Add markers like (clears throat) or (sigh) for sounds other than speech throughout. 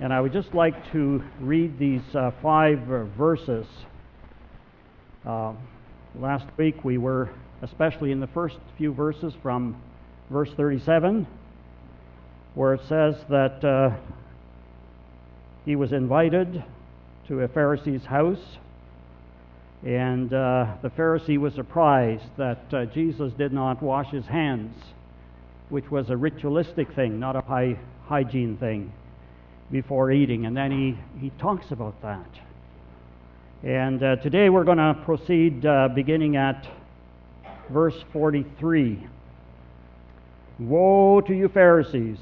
And I would just like to read these uh, five uh, verses. Uh, last week we were, especially in the first few verses from verse 37, where it says that uh, he was invited to a Pharisee's house, and uh, the Pharisee was surprised that uh, Jesus did not wash his hands, which was a ritualistic thing, not a high hygiene thing before eating. And then he, he talks about that. And uh, today we're going to proceed uh, beginning at verse 43. Woe to you, Pharisees,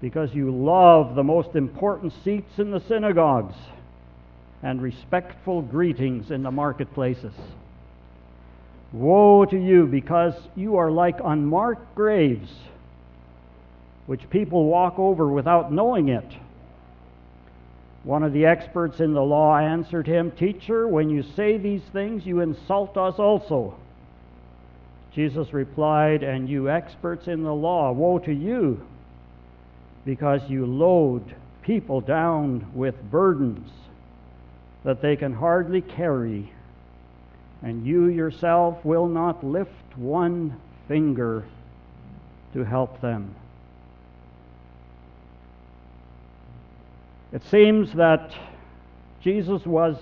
because you love the most important seats in the synagogues and respectful greetings in the marketplaces. Woe to you, because you are like unmarked graves which people walk over without knowing it. One of the experts in the law answered him, Teacher, when you say these things, you insult us also. Jesus replied, And you experts in the law, woe to you, because you load people down with burdens that they can hardly carry, and you yourself will not lift one finger to help them. It seems that Jesus was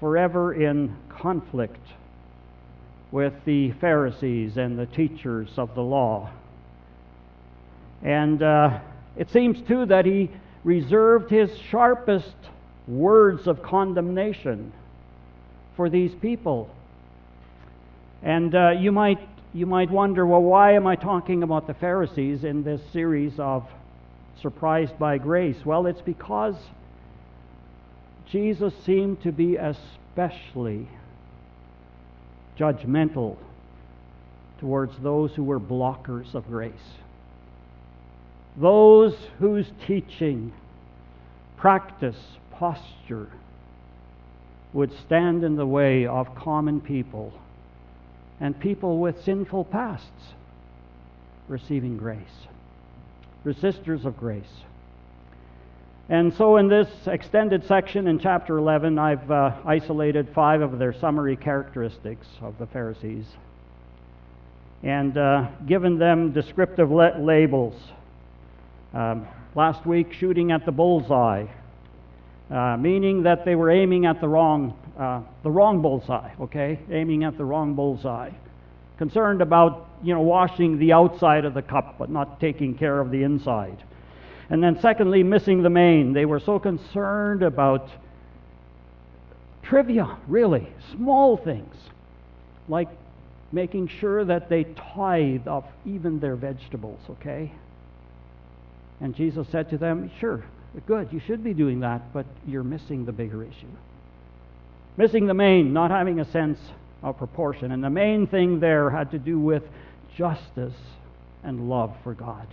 forever in conflict with the Pharisees and the teachers of the law. And uh, it seems, too, that he reserved his sharpest words of condemnation for these people. And uh, you, might, you might wonder well, why am I talking about the Pharisees in this series of surprised by grace? Well, it's because Jesus seemed to be especially judgmental towards those who were blockers of grace. Those whose teaching, practice, posture would stand in the way of common people and people with sinful pasts receiving grace resistors of grace. And so, in this extended section in chapter 11, I've uh, isolated five of their summary characteristics of the Pharisees and uh, given them descriptive le- labels. Um, last week, shooting at the bullseye, uh, meaning that they were aiming at the wrong, uh, the wrong bullseye, okay? Aiming at the wrong bullseye concerned about you know washing the outside of the cup but not taking care of the inside. And then secondly missing the main. They were so concerned about trivia really small things like making sure that they tithe of even their vegetables okay? And jesus said to them sure good you should be doing that but you're missing the bigger issue. Missing the main not having a sense of proportion. And the main thing there had to do with justice and love for God.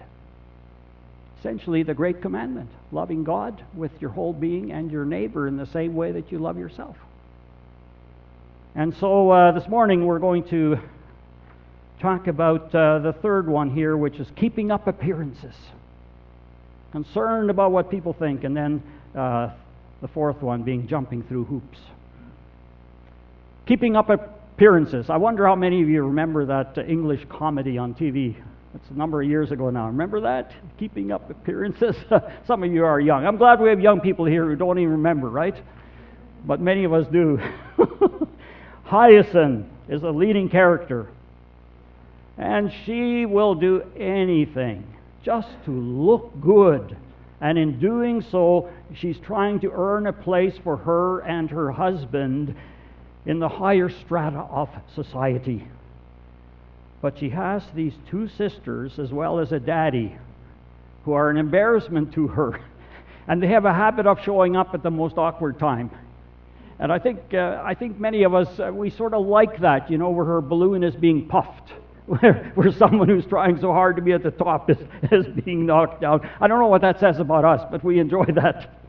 Essentially, the great commandment loving God with your whole being and your neighbor in the same way that you love yourself. And so uh, this morning we're going to talk about uh, the third one here, which is keeping up appearances. Concerned about what people think. And then uh, the fourth one being jumping through hoops. Keeping up appearances. I wonder how many of you remember that English comedy on TV. It's a number of years ago now. Remember that? Keeping up appearances? (laughs) Some of you are young. I'm glad we have young people here who don't even remember, right? But many of us do. (laughs) Hyacinth is a leading character. And she will do anything just to look good. And in doing so, she's trying to earn a place for her and her husband in the higher strata of society. But she has these two sisters as well as a daddy who are an embarrassment to her. (laughs) And they have a habit of showing up at the most awkward time. And I think, uh, I think many of us, uh, we sort of like that, you know, where her balloon is being puffed. (laughs) Where, where someone who's trying so hard to be at the top is, (laughs) is being knocked down. I don't know what that says about us, but we enjoy that.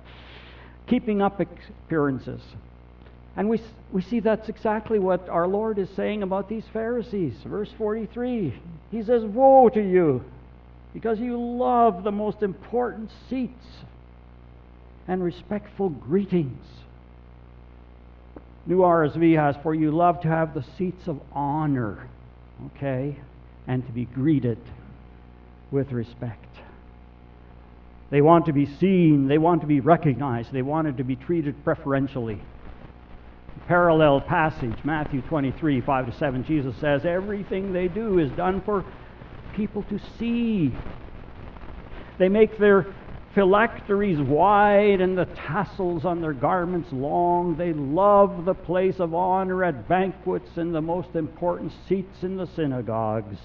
Keeping up appearances. And we, we see that's exactly what our Lord is saying about these Pharisees. Verse 43 He says, Woe to you! because you love the most important seats and respectful greetings. New RSV has, for you love to have the seats of honor, okay, and to be greeted with respect. They want to be seen, they want to be recognized, they wanted to be treated preferentially. Parallel passage, Matthew 23, 5 to 7, Jesus says, Everything they do is done for people to see. They make their phylacteries wide and the tassels on their garments long. They love the place of honor at banquets and the most important seats in the synagogues.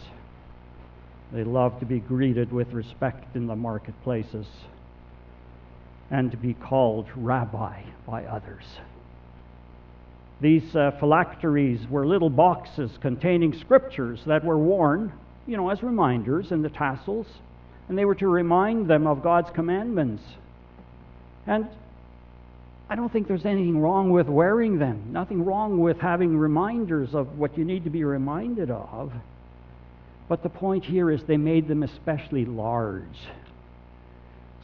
They love to be greeted with respect in the marketplaces and to be called rabbi by others. These uh, phylacteries were little boxes containing scriptures that were worn, you know, as reminders in the tassels, and they were to remind them of God's commandments. And I don't think there's anything wrong with wearing them, nothing wrong with having reminders of what you need to be reminded of. But the point here is they made them especially large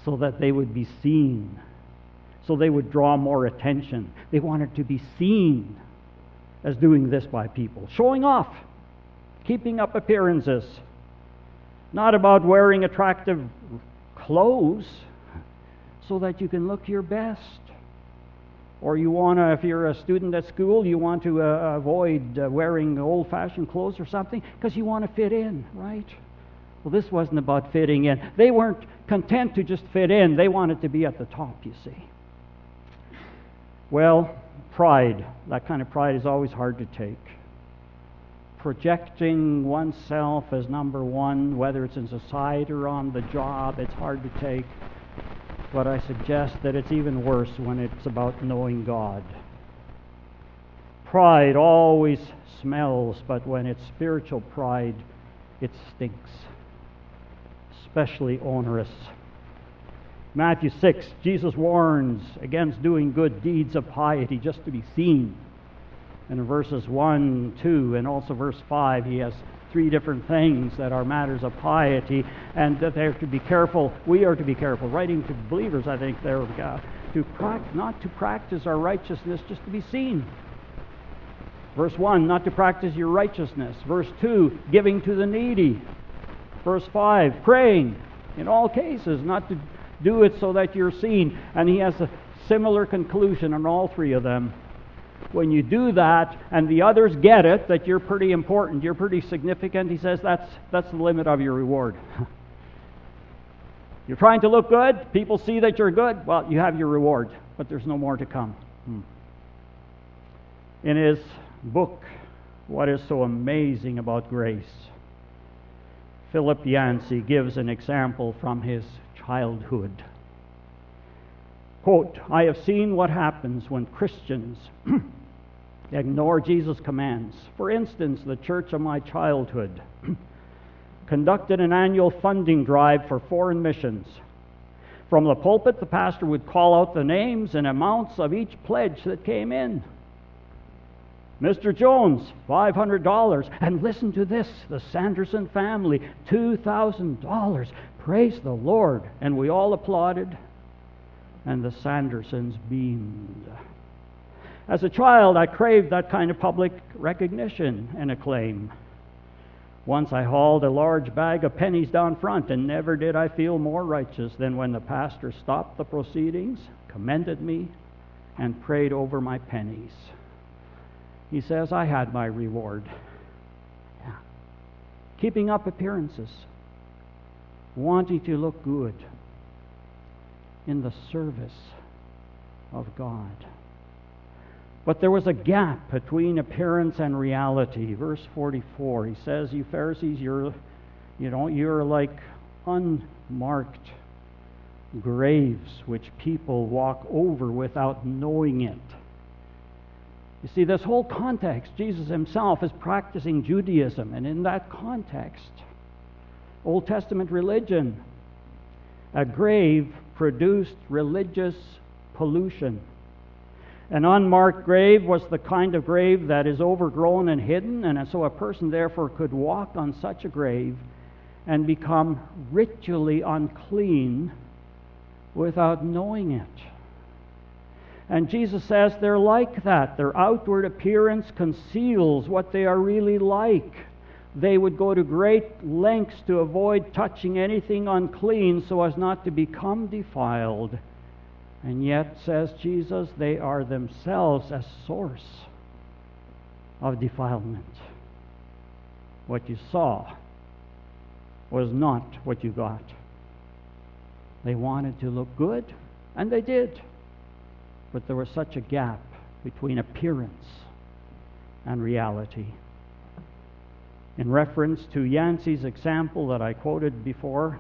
so that they would be seen, so they would draw more attention. They wanted to be seen as doing this by people, showing off, keeping up appearances. Not about wearing attractive clothes so that you can look your best or you want to, if you're a student at school, you want to uh, avoid uh, wearing old fashioned clothes or something because you want to fit in, right? Well, this wasn't about fitting in. They weren't content to just fit in, they wanted to be at the top, you see. Well, pride, that kind of pride is always hard to take. Projecting oneself as number one, whether it's in society or on the job, it's hard to take but I suggest that it's even worse when it's about knowing God. Pride always smells, but when it's spiritual pride, it stinks, especially onerous. Matthew 6, Jesus warns against doing good deeds of piety just to be seen. And in verses 1, 2, and also verse 5, he has three different things that are matters of piety, and that they are to be careful. We are to be careful. Writing to believers, I think, there, uh, to pra- not to practice our righteousness just to be seen. Verse 1, not to practice your righteousness. Verse 2, giving to the needy. Verse 5, praying in all cases, not to do it so that you're seen. And he has a similar conclusion on all three of them when you do that and the others get it that you're pretty important, you're pretty significant, he says that's, that's the limit of your reward. (laughs) you're trying to look good, people see that you're good, well, you have your reward, but there's no more to come. Hmm. In his book, What is So Amazing About Grace, Philip Yancey gives an example from his childhood. Quote, I have seen what happens when Christians (clears throat) ignore Jesus' commands. For instance, the church of my childhood (clears throat) conducted an annual funding drive for foreign missions. From the pulpit, the pastor would call out the names and amounts of each pledge that came in. Mr. Jones, $500. And listen to this the Sanderson family, $2,000. Praise the Lord. And we all applauded and the Sandersons beamed. As a child, I craved that kind of public recognition and acclaim. Once I hauled a large bag of pennies down front, and never did I feel more righteous than when the pastor stopped the proceedings, commended me, and prayed over my pennies. He says, I had my reward. Yeah. Keeping up appearances, wanting to look good, in the service of God. But there was a gap between appearance and reality. Verse 44, he says, You Pharisees, you're, you know, you're like unmarked graves which people walk over without knowing it. You see, this whole context, Jesus himself is practicing Judaism, and in that context, Old Testament religion, a grave produced religious pollution. An unmarked grave was the kind of grave that is overgrown and hidden, and so a person therefore could walk on such a grave and become ritually unclean without knowing it. And Jesus says they're like that. Their outward appearance conceals what they are really like. They would go to great lengths to avoid touching anything unclean so as not to become defiled. And yet, says Jesus, they are themselves a source of defilement. What you saw was not what you got. They wanted to look good, and they did. But there was such a gap between appearance and reality. In reference to Yancey's example that I quoted before,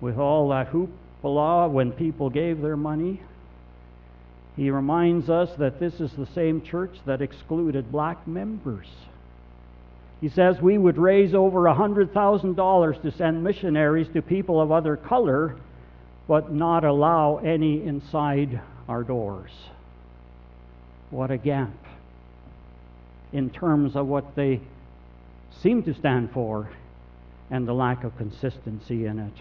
with all that hoopla when people gave their money, he reminds us that this is the same church that excluded black members. He says we would raise over $100,000 to send missionaries to people of other color, but not allow any inside our doors. What a gap in terms of what they seem to stand for and the lack of consistency in it.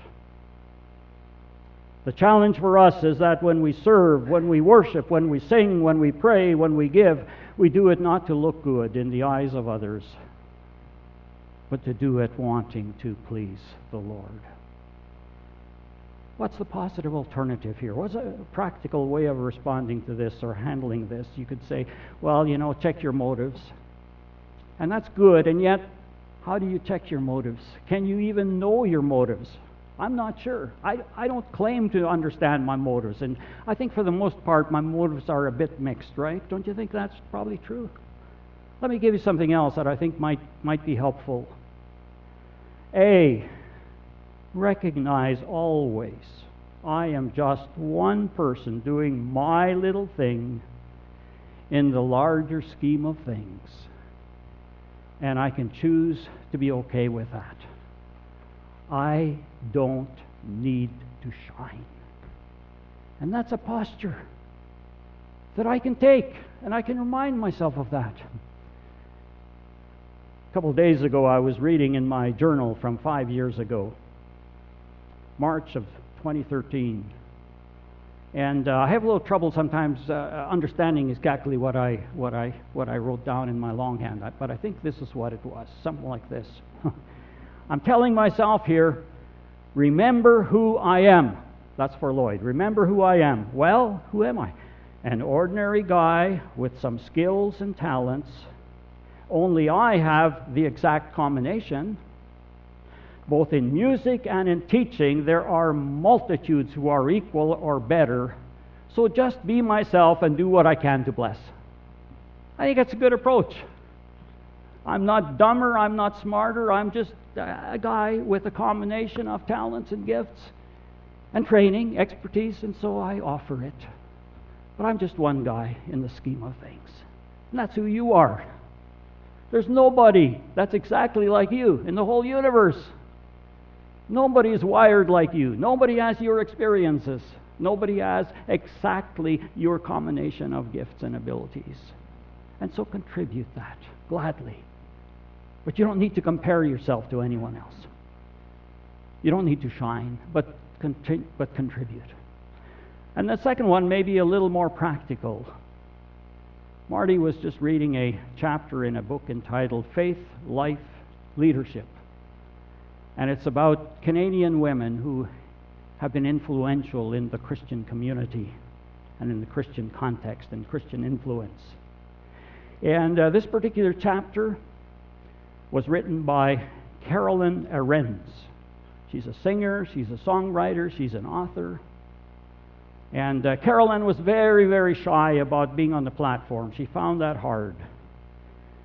The challenge for us is that when we serve, when we worship, when we sing, when we pray, when we give, we do it not to look good in the eyes of others, but to do it wanting to please the Lord. What's the positive alternative here? What's a practical way of responding to this or handling this? You could say, well, you know, check your motives. And that's good, and yet, how do you check your motives? Can you even know your motives? I'm not sure. I, I don't claim to understand my motives. And I think for the most part, my motives are a bit mixed, right? Don't you think that's probably true? Let me give you something else that I think might, might be helpful. A, recognize always I am just one person doing my little thing in the larger scheme of things. And I can choose to be okay with that. I don't need to shine. And that's a posture that I can take, and I can remind myself of that. A couple of days ago, I was reading in my journal from five years ago, March of 2013. And uh, I have a little trouble sometimes uh, understanding exactly what I, what, I, what I wrote down in my longhand, but I think this is what it was something like this. (laughs) I'm telling myself here, remember who I am. That's for Lloyd. Remember who I am. Well, who am I? An ordinary guy with some skills and talents. Only I have the exact combination. Both in music and in teaching, there are multitudes who are equal or better. So just be myself and do what I can to bless. I think that's a good approach. I'm not dumber, I'm not smarter, I'm just a guy with a combination of talents and gifts and training, expertise, and so I offer it. But I'm just one guy in the scheme of things. And that's who you are. There's nobody that's exactly like you in the whole universe. Nobody is wired like you. Nobody has your experiences. Nobody has exactly your combination of gifts and abilities. And so contribute that gladly. But you don't need to compare yourself to anyone else. You don't need to shine, but, but contribute. And the second one may be a little more practical. Marty was just reading a chapter in a book entitled Faith, Life, Leadership. And it's about Canadian women who have been influential in the Christian community and in the Christian context and Christian influence. And uh, this particular chapter was written by Carolyn Arends. She's a singer, she's a songwriter, she's an author. And uh, Carolyn was very, very shy about being on the platform. She found that hard.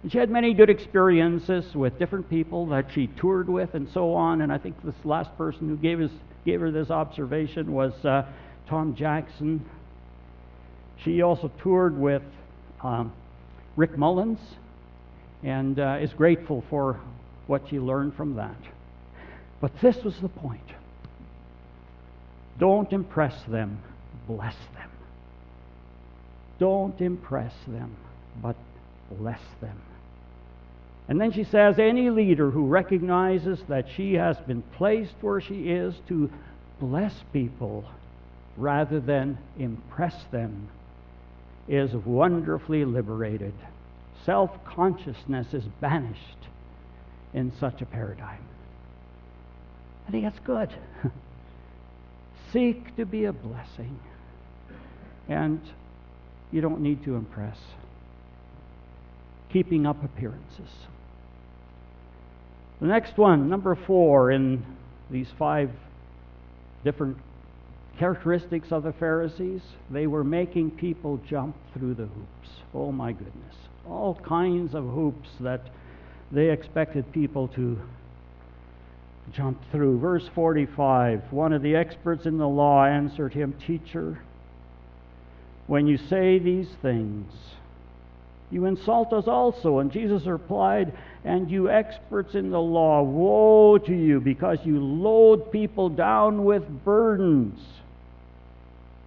And she had many good experiences with different people that she toured with and so on. And I think this last person who gave, us, gave her this observation was uh, Tom Jackson. She also toured with um, Rich Mullins and uh, is grateful for what she learned from that. But this was the point. Don't impress them, bless them. Don't impress them, but bless them. And then she says, any leader who recognizes that she has been placed where she is to bless people rather than impress them is wonderfully liberated. Self consciousness is banished in such a paradigm. I think that's good. (laughs) Seek to be a blessing, and you don't need to impress. Keeping up appearances. The next one, number four, in these five different characteristics of the Pharisees, they were making people jump through the hoops. Oh my goodness. All kinds of hoops that they expected people to jump through. Verse 45 One of the experts in the law answered him, Teacher, when you say these things, you insult us also. And Jesus replied, And you experts in the law, woe to you, because you load people down with burdens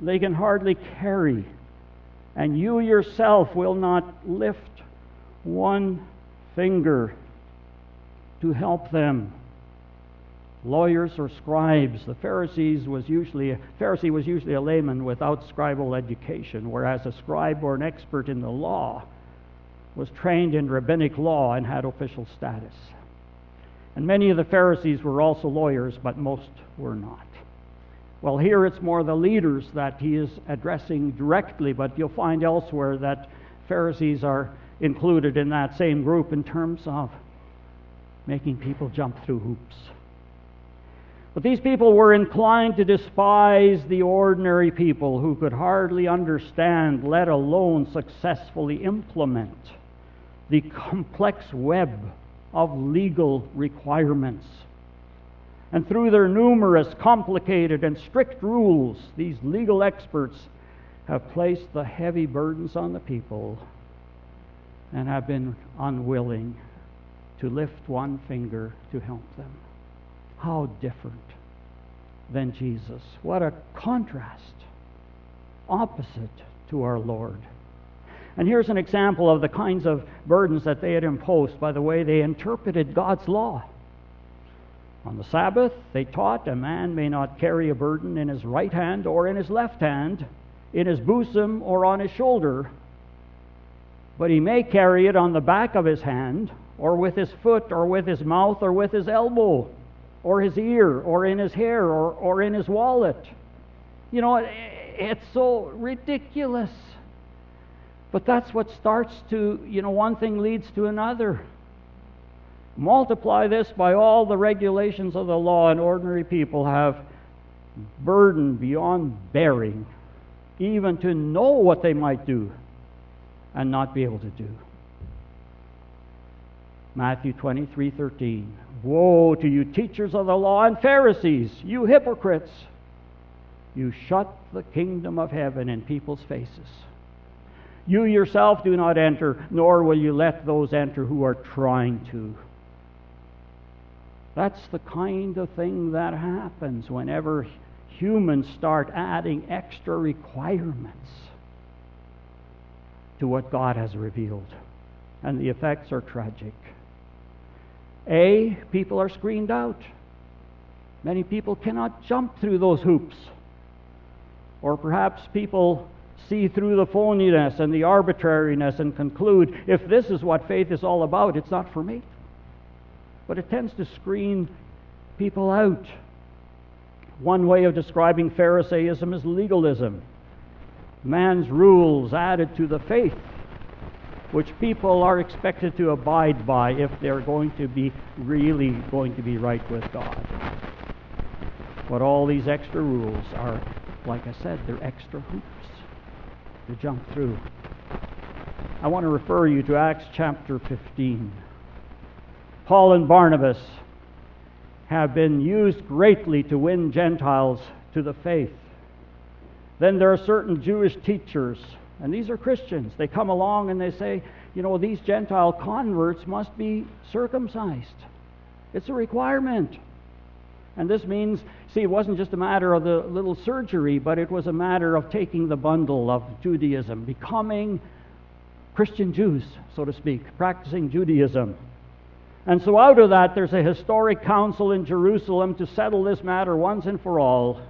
they can hardly carry. And you yourself will not lift one finger to help them. Lawyers or scribes. The Pharisees was usually a Pharisee was usually a layman without scribal education, whereas a scribe or an expert in the law was trained in rabbinic law and had official status. And many of the Pharisees were also lawyers, but most were not. Well, here it's more the leaders that he is addressing directly, but you'll find elsewhere that Pharisees are included in that same group in terms of making people jump through hoops. But these people were inclined to despise the ordinary people who could hardly understand, let alone successfully implement, the complex web of legal requirements. And through their numerous, complicated, and strict rules, these legal experts have placed the heavy burdens on the people and have been unwilling to lift one finger to help them. How different than Jesus. What a contrast. Opposite to our Lord. And here's an example of the kinds of burdens that they had imposed by the way they interpreted God's law. On the Sabbath, they taught a man may not carry a burden in his right hand or in his left hand, in his bosom or on his shoulder, but he may carry it on the back of his hand, or with his foot, or with his mouth, or with his elbow, or his ear, or in his hair, or, or in his wallet. You know, it's so ridiculous. But that's what starts to, you know, one thing leads to another. Multiply this by all the regulations of the law, and ordinary people have burden beyond bearing, even to know what they might do and not be able to do. Matthew 23 13. Woe to you, teachers of the law and Pharisees, you hypocrites! You shut the kingdom of heaven in people's faces. You yourself do not enter, nor will you let those enter who are trying to. That's the kind of thing that happens whenever humans start adding extra requirements to what God has revealed. And the effects are tragic. A, people are screened out. Many people cannot jump through those hoops. Or perhaps people see through the phoniness and the arbitrariness and conclude if this is what faith is all about, it's not for me but it tends to screen people out. One way of describing Pharisaism is legalism man's rules added to the faith, which people are expected to abide by if they're going to be really going to be right with God. But all these extra rules are, like I said, they're extra hoops to jump through. I want to refer you to Acts chapter 15. Paul and Barnabas have been used greatly to win Gentiles to the faith. Then there are certain Jewish teachers, and these are Christians. They come along and they say, you know, these Gentile converts must be circumcised. It's a requirement. And this means, see, it wasn't just a matter of the little surgery, but it was a matter of taking the bundle of Judaism, becoming Christian Jews, so to speak, practicing Judaism. And so, out of that, there's a historic council in Jerusalem to settle this matter once and for all.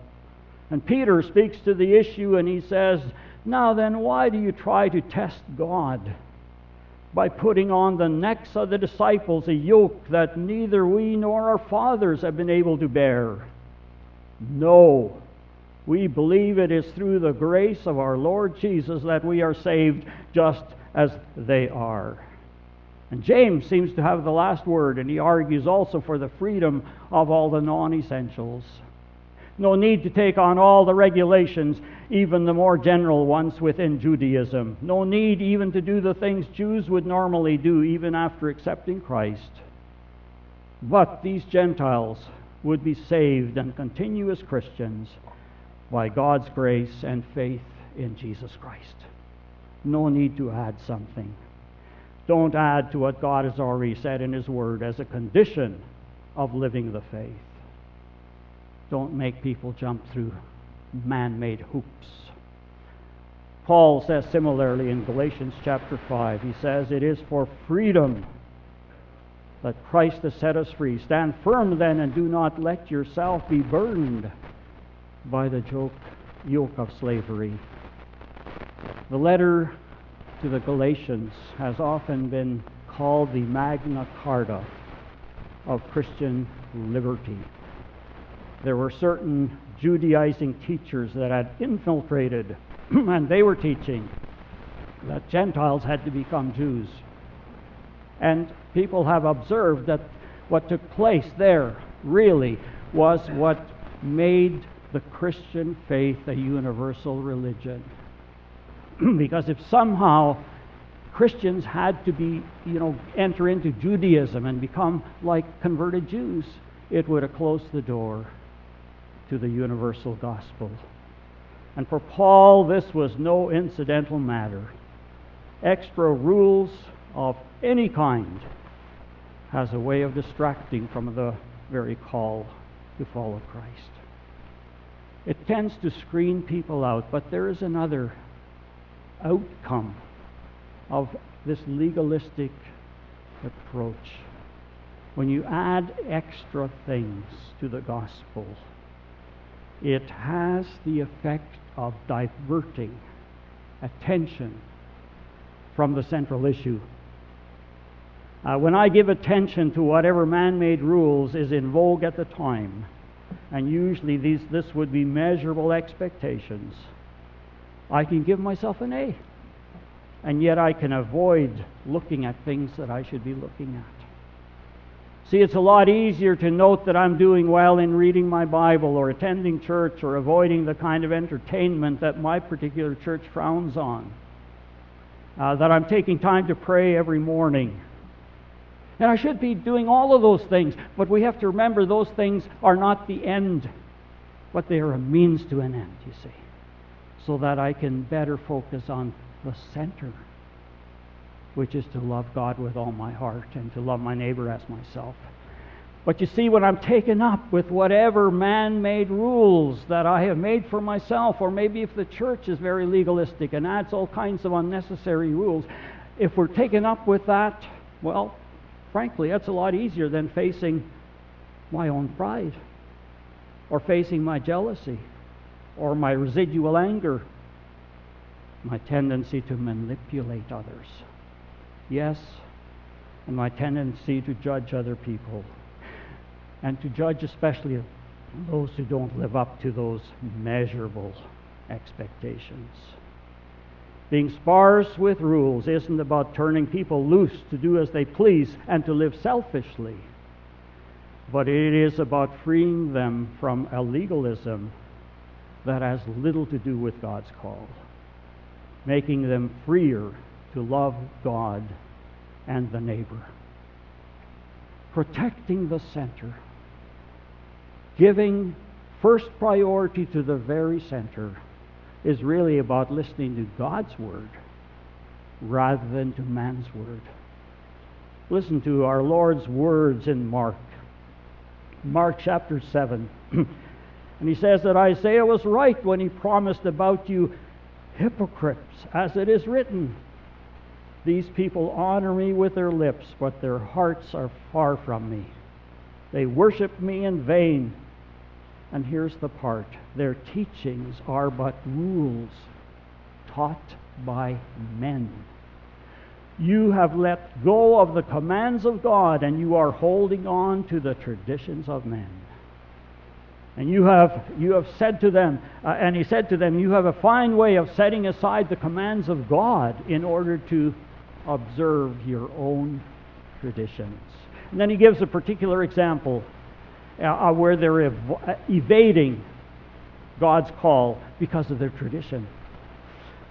And Peter speaks to the issue and he says, Now then, why do you try to test God? By putting on the necks of the disciples a yoke that neither we nor our fathers have been able to bear. No, we believe it is through the grace of our Lord Jesus that we are saved just as they are. And James seems to have the last word, and he argues also for the freedom of all the non essentials. No need to take on all the regulations, even the more general ones within Judaism. No need even to do the things Jews would normally do, even after accepting Christ. But these Gentiles would be saved and continue as Christians by God's grace and faith in Jesus Christ. No need to add something. Don't add to what God has already said in His Word as a condition of living the faith. Don't make people jump through man made hoops. Paul says similarly in Galatians chapter 5, he says, It is for freedom that Christ has set us free. Stand firm then and do not let yourself be burdened by the yoke of slavery. The letter to the Galatians has often been called the Magna Carta of Christian liberty. There were certain Judaizing teachers that had infiltrated, (clears throat) and they were teaching that Gentiles had to become Jews. And people have observed that what took place there really was what made the Christian faith a universal religion. (clears throat) because if somehow Christians had to be, you know, enter into Judaism and become like converted Jews, it would have closed the door to the universal gospel. And for Paul, this was no incidental matter. Extra rules of any kind has a way of distracting from the very call to follow Christ. It tends to screen people out, but there is another outcome of this legalistic approach. When you add extra things to the gospel, it has the effect of diverting attention from the central issue. Uh, when I give attention to whatever man made rules is in vogue at the time, and usually these, this would be measurable expectations, I can give myself an A. And yet I can avoid looking at things that I should be looking at. See, it's a lot easier to note that I'm doing well in reading my Bible or attending church or avoiding the kind of entertainment that my particular church frowns on. Uh, that I'm taking time to pray every morning. And I should be doing all of those things, but we have to remember those things are not the end, but they are a means to an end, you see so that I can better focus on the center, which is to love God with all my heart and to love my neighbor as myself. But you see, when I'm taken up with whatever man made rules that I have made for myself, or maybe if the church is very legalistic and adds all kinds of unnecessary rules, if we're taken up with that, well, frankly, that's a lot easier than facing my own pride or facing my jealousy or my residual anger, my tendency to manipulate others. Yes, and my tendency to judge other people, and to judge especially those who don't live up to those measurable expectations. Being sparse with rules isn't about turning people loose to do as they please and to live selfishly, but it is about freeing them from a legalism that has little to do with God's call, making them freer to love God and the neighbor. Protecting the center, giving first priority to the very center, is really about listening to God's word rather than to man's word. Listen to our Lord's words in Mark. Mark chapter 7. (clears throat) And he says that Isaiah was right when he promised about you hypocrites, as it is written. These people honor me with their lips, but their hearts are far from me. They worship me in vain. And here's the part their teachings are but rules taught by men. You have let go of the commands of God and you are holding on to the traditions of men. And you have, you have said to them, uh, and he said to them, You have a fine way of setting aside the commands of God in order to observe your own traditions. And then he gives a particular example uh, where they're ev- uh, evading God's call because of their tradition.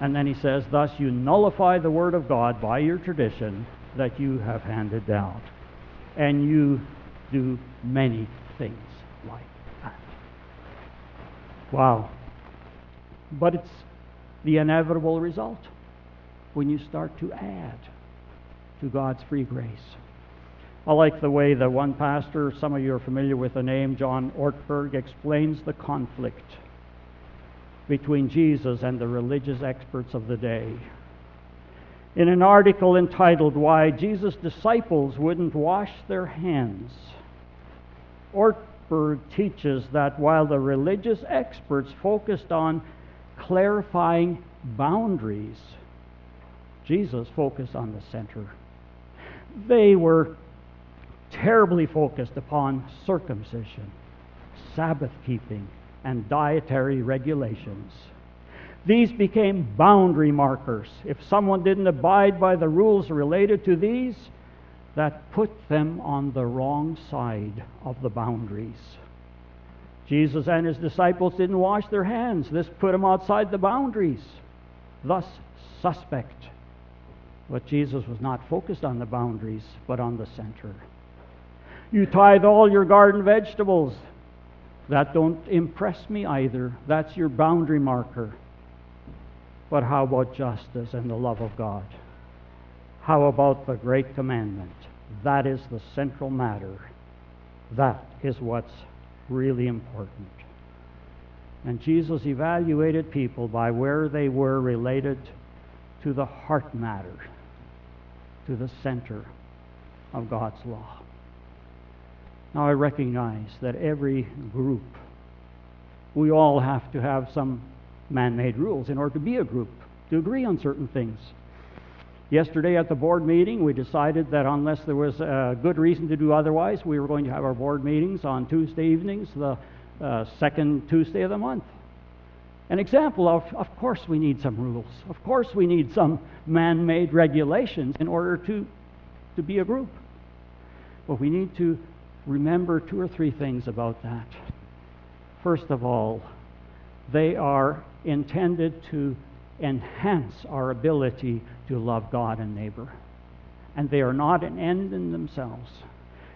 And then he says, Thus you nullify the word of God by your tradition that you have handed down. And you do many things like that. Wow. But it's the inevitable result when you start to add to God's free grace. I like the way the one pastor, some of you are familiar with the name, John Ortberg, explains the conflict between Jesus and the religious experts of the day. In an article entitled Why Jesus' Disciples Wouldn't Wash Their Hands, Ortberg teaches that while the religious experts focused on clarifying boundaries, Jesus focused on the center. They were terribly focused upon circumcision, Sabbath keeping, and dietary regulations. These became boundary markers. If someone didn't abide by the rules related to these, that put them on the wrong side of the boundaries. Jesus and his disciples didn't wash their hands. This put them outside the boundaries, thus suspect. But Jesus was not focused on the boundaries, but on the center. You tithe all your garden vegetables. That don't impress me either. That's your boundary marker. But how about justice and the love of God? How about the great commandment? That is the central matter. That is what's really important. And Jesus evaluated people by where they were related to the heart matter, to the center of God's law. Now, I recognize that every group, we all have to have some man made rules in order to be a group, to agree on certain things. Yesterday at the board meeting, we decided that unless there was a good reason to do otherwise, we were going to have our board meetings on Tuesday evenings, the uh, second Tuesday of the month. An example of, of course, we need some rules. Of course, we need some man made regulations in order to, to be a group. But we need to remember two or three things about that. First of all, they are intended to enhance our ability to love God and neighbor. And they are not an end in themselves.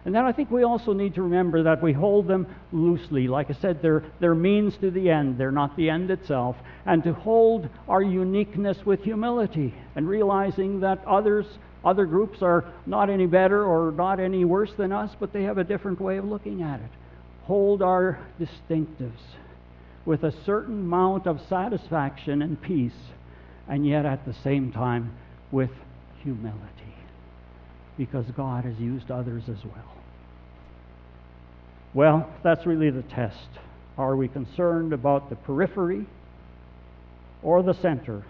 And then I think we also need to remember that we hold them loosely. Like I said, they're, they're means to the end, they're not the end itself. And to hold our uniqueness with humility and realizing that others other groups are not any better or not any worse than us, but they have a different way of looking at it. Hold our distinctives with a certain amount of satisfaction and peace, and yet at the same time with humility, because God has used others as well. Well, that's really the test. Are we concerned about the periphery or the center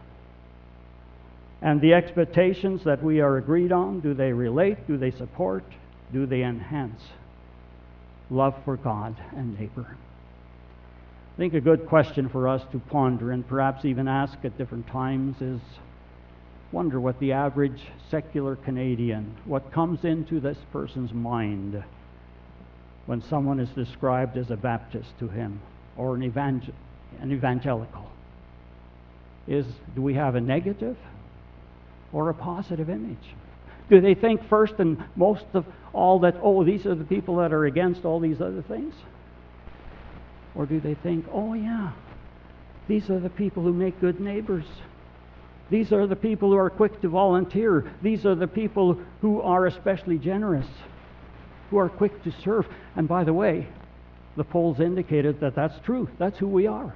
and the expectations that we are agreed on, do they relate? Do they support? Do they enhance love for God and neighbor? I think a good question for us to ponder and perhaps even ask at different times is wonder what the average secular Canadian, what comes into this person's mind when someone is described as a Baptist to him or an, evangel- an evangelical. Is do we have a negative or a positive image? Do they think first and most of all that, oh, these are the people that are against all these other things? Or do they think, oh, yeah, these are the people who make good neighbors? These are the people who are quick to volunteer. These are the people who are especially generous, who are quick to serve. And by the way, the polls indicated that that's true. That's who we are.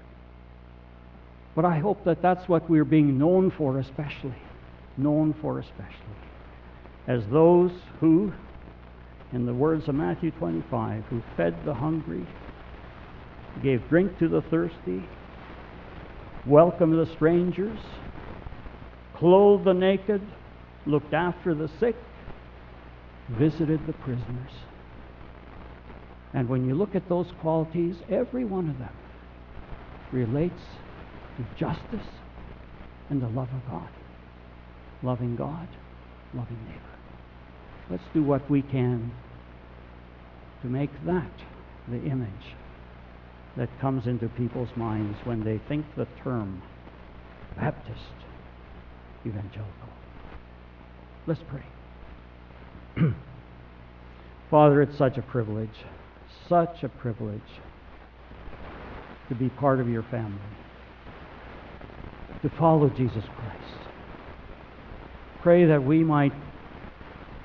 But I hope that that's what we're being known for, especially known for especially as those who, in the words of Matthew 25, who fed the hungry, gave drink to the thirsty, welcomed the strangers, clothed the naked, looked after the sick, visited the prisoners. And when you look at those qualities, every one of them relates to justice and the love of God. Loving God, loving neighbor. Let's do what we can to make that the image that comes into people's minds when they think the term Baptist evangelical. Let's pray. (clears throat) Father, it's such a privilege, such a privilege to be part of your family, to follow Jesus Christ. Pray that we might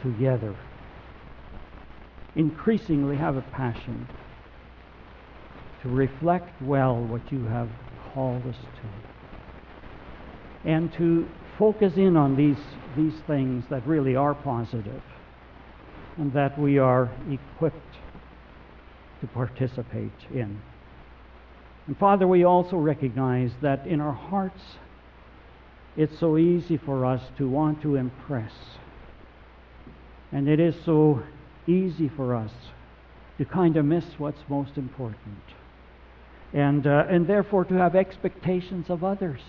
together increasingly have a passion to reflect well what you have called us to and to focus in on these, these things that really are positive and that we are equipped to participate in. And Father, we also recognize that in our hearts it's so easy for us to want to impress. And it is so easy for us to kind of miss what's most important. And, uh, and therefore to have expectations of others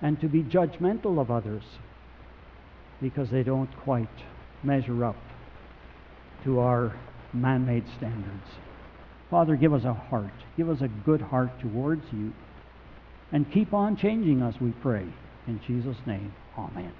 and to be judgmental of others because they don't quite measure up to our man made standards. Father, give us a heart. Give us a good heart towards you. And keep on changing us, we pray. In Jesus' name, amen.